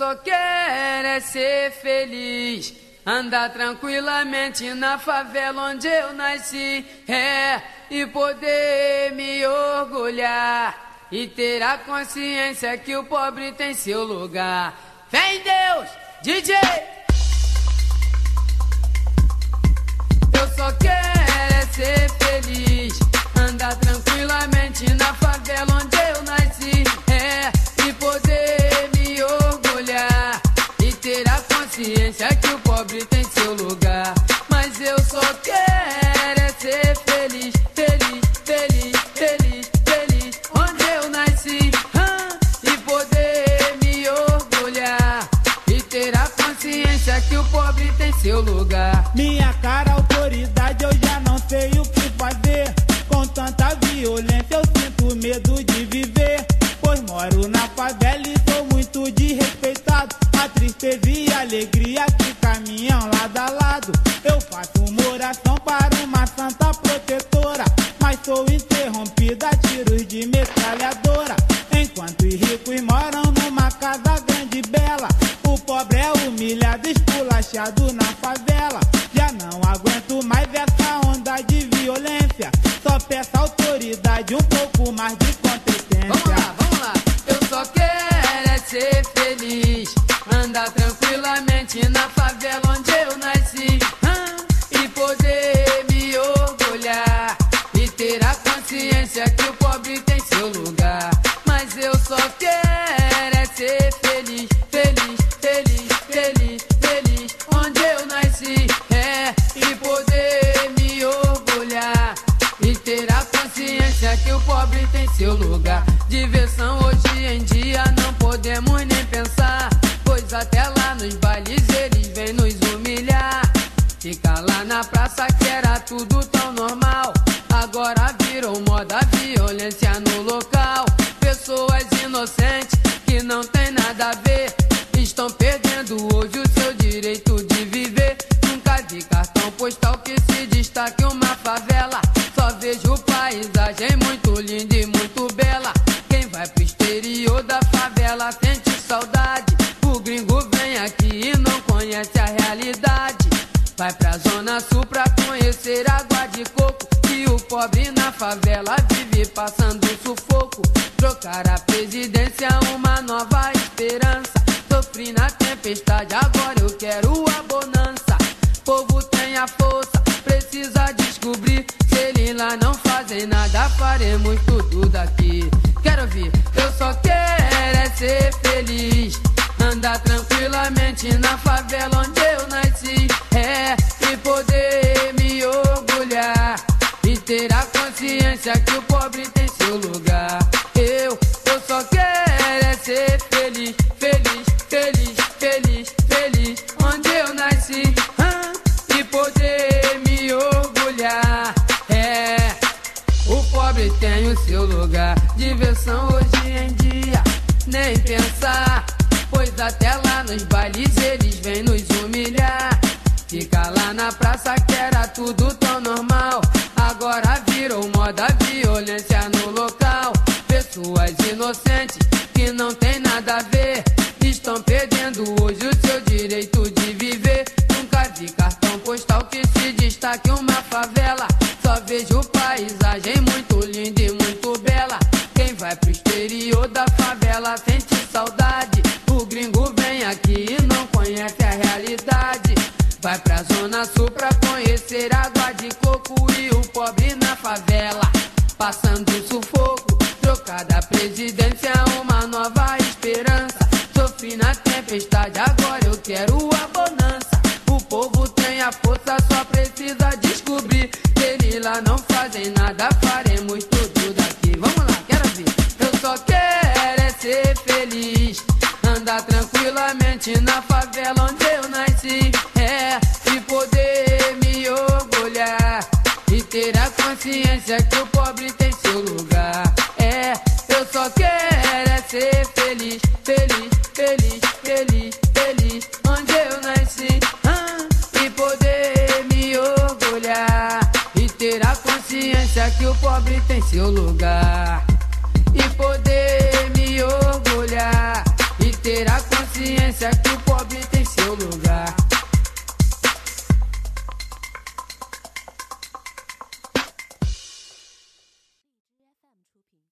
só quero é ser feliz. Andar tranquilamente na favela onde eu nasci. É, e poder me orgulhar. E ter a consciência que o pobre tem seu lugar. Fé em Deus, DJ! Seu lugar. Minha cara, autoridade, eu já não sei o que fazer. Com tanta violência, eu sinto medo de viver. Pois moro na favela e sou muito desrespeitado. A tristeza e a alegria que caminham lado a lado. Eu faço uma oração para uma santa protetora. Mas sou na favela. Já não aguento mais essa onda de violência. Só peço autoridade, um pouco mais de competência. Vamos lá, vamos lá. Eu só quero é ser feliz. Andar tranquilamente na favela onde eu nasci. Ah, E poder me orgulhar. E ter a consciência que o violência no local. Pessoas inocentes que não tem nada a ver. Estão perdendo hoje o seu direito de viver. Nunca vi cartão postal que se destaque uma favela. Só vejo paisagem muito linda e muito bela. Quem vai pro exterior da favela sente saudade. O gringo vem aqui e não conhece a realidade. Vai pra zona sul pra conhecer água de coco. O pobre na favela vive passando sufoco. Trocar a presidência, uma nova esperança. Sofri na tempestade, agora eu quero a bonança. Povo tem a força, precisa descobrir. Se eles lá não fazem nada, faremos tudo daqui. Quero ouvir, eu só quero é ser feliz. Andar tranquilamente na favela onde eu nasci. É, e poder consciência que o pobre tem seu lugar. Eu, eu só quero é ser feliz, feliz, feliz, feliz, feliz. Onde eu nasci. ah, E poder me orgulhar. É. O pobre tem o seu lugar, diversão hoje em dia, nem pensar. Pois até lá nos bailes eles vêm nos humilhar. Fica lá na praça que era tudo moda violência no local. Pessoas inocentes que não tem nada a ver. Estão perdendo hoje o seu direito de viver. Nunca vi cartão postal que se destaque uma favela. Só vejo paisagem muito linda e muito bela. Quem vai pro exterior da favela sente saudade. O gringo vem aqui e não conhece a realidade. Vai pra zona sul pra conhecer água de coco e o pobre na favela. Passando sufoco, trocada a presidência, uma nova esperança. Sofri na tempestade, agora eu quero a bonança. O povo tem a força, só precisa descobrir. Eles lá não fazem nada, faremos tudo daqui. Vamos lá, quero ver. Eu só quero é ser feliz. Andar tranquilamente na favela onde ter a consciência que o pobre tem seu lugar. E poder me orgulhar. E ter a consciência que o pobre tem seu lugar.